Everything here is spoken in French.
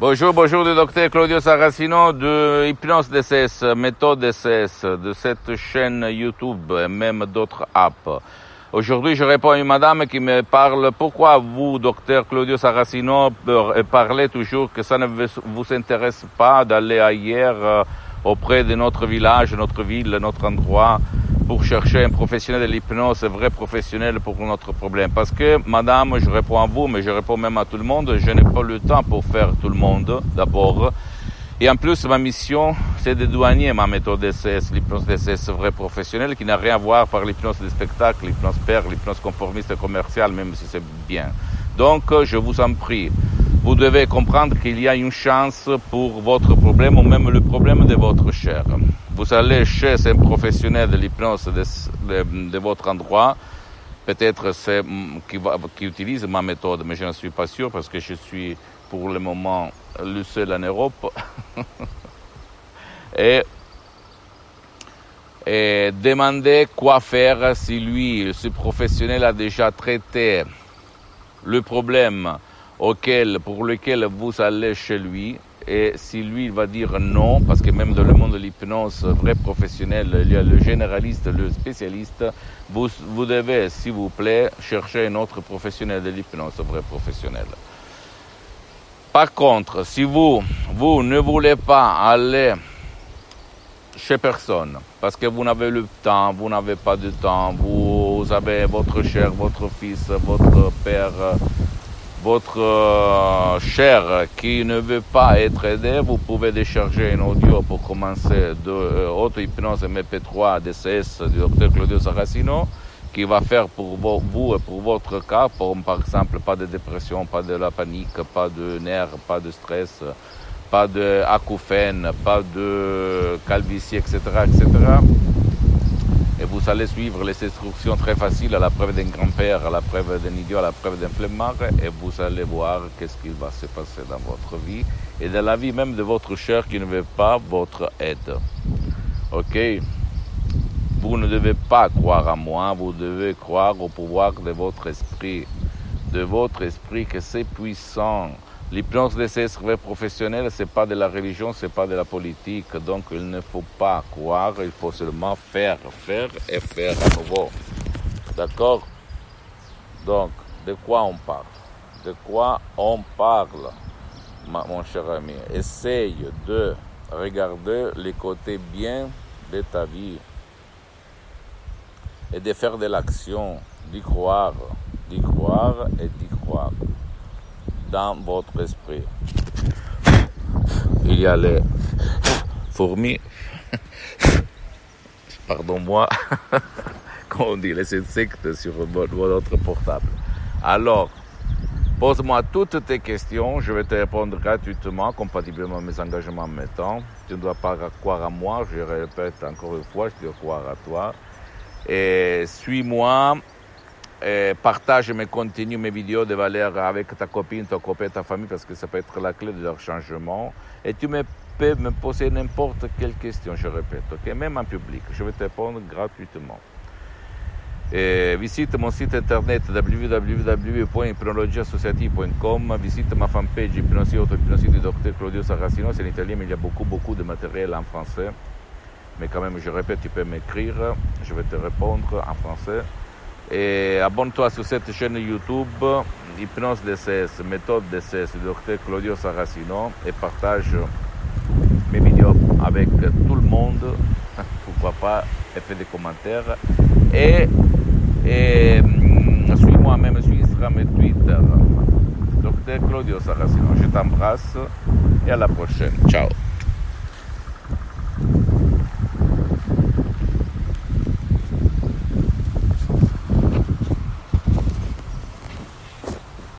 Bonjour, bonjour du docteur Claudio Saracino de Hypnose DCS, méthode DCS, de cette chaîne YouTube et même d'autres apps. Aujourd'hui, je réponds à une madame qui me parle pourquoi vous, docteur Claudio Saracino, parlez toujours que ça ne vous intéresse pas d'aller ailleurs euh, auprès de notre village, notre ville, notre endroit pour chercher un professionnel de l'hypnose, un vrai professionnel pour notre problème. Parce que, madame, je réponds à vous, mais je réponds même à tout le monde, je n'ai pas le temps pour faire tout le monde, d'abord. Et en plus, ma mission, c'est de douanier ma méthode DCS, l'hypnose DCS vrai professionnel, qui n'a rien à voir par l'hypnose de spectacle, l'hypnose père, l'hypnose conformiste commerciale, même si c'est bien. Donc, je vous en prie, vous devez comprendre qu'il y a une chance pour votre problème ou même le problème de votre chair vous allez chez un professionnel de l'hypnose de, votre endroit, peut-être c'est mm, qui, utilise ma méthode, mais je ne suis pas sûr parce que je suis pour le moment le seul en Europe. et, et demander quoi faire si lui, ce professionnel, a déjà traité le problème auquel, pour lequel vous allez chez lui et si lui va dire non, parce que même dans le monde de l'hypnose vrai professionnel, il y a le généraliste, le spécialiste, vous, vous devez, s'il vous plaît, chercher un autre professionnel de l'hypnose vrai professionnel. Par contre, si vous, vous ne voulez pas aller chez personne, parce que vous n'avez le temps, vous n'avez pas de temps, vous avez votre cher, votre fils, votre père, votre euh, cher qui ne veut pas être aidé, vous pouvez décharger un audio pour commencer de euh, auto-hypnose MP3 DCS du docteur Claudio Saracino qui va faire pour vous et pour votre cas, pour, par exemple, pas de dépression, pas de la panique, pas de nerfs, pas de stress, pas de acouphènes, pas de calvitie, etc., etc et vous allez suivre les instructions très faciles à la preuve d'un grand-père, à la preuve d'un idiot, à la preuve d'un flemmard, et vous allez voir qu'est-ce qui va se passer dans votre vie et dans la vie même de votre cher qui ne veut pas votre aide. Ok? Vous ne devez pas croire à moi, vous devez croire au pouvoir de votre esprit, de votre esprit que c'est puissant L'hypnose de ces professionnels, ce n'est pas de la religion, ce n'est pas de la politique. Donc il ne faut pas croire, il faut seulement faire, faire et faire à. D'accord? Donc, de quoi on parle? De quoi on parle, mon cher ami? Essaye de regarder les côtés bien de ta vie et de faire de l'action, d'y croire, d'y croire et d'y croire dans votre esprit. Il y a les fourmis, pardon-moi, comment on dit, les insectes sur votre portable. Alors, pose-moi toutes tes questions, je vais te répondre gratuitement, compatiblement à mes engagements en même temps. Tu ne dois pas croire à moi, je répète encore une fois, je dois croire à toi. Et suis-moi partage mes contenus, mes vidéos de valeur avec ta copine, ton copain, ta famille, parce que ça peut être la clé de leur changement. Et tu me peux me poser n'importe quelle question, je répète, même en public. Je vais te répondre gratuitement. Visite mon site internet www.hypnologieassociative.com, visite ma fanpage Hypnosie Auto-Hypnosie du docteur Claudio Saracino, c'est en italien, mais il y a beaucoup, beaucoup de matériel en français. Mais quand même, je répète, tu peux m'écrire, je vais te répondre en français. Et abonne-toi sur cette chaîne YouTube, Hypnose DCS, méthode DCS, docteur Claudio Saracino, et partage mes vidéos avec tout le monde, pourquoi pas, et fais des commentaires. Et, et mm, suis-moi même sur Instagram et Twitter, docteur Claudio Saracino. Je t'embrasse et à la prochaine. Ciao.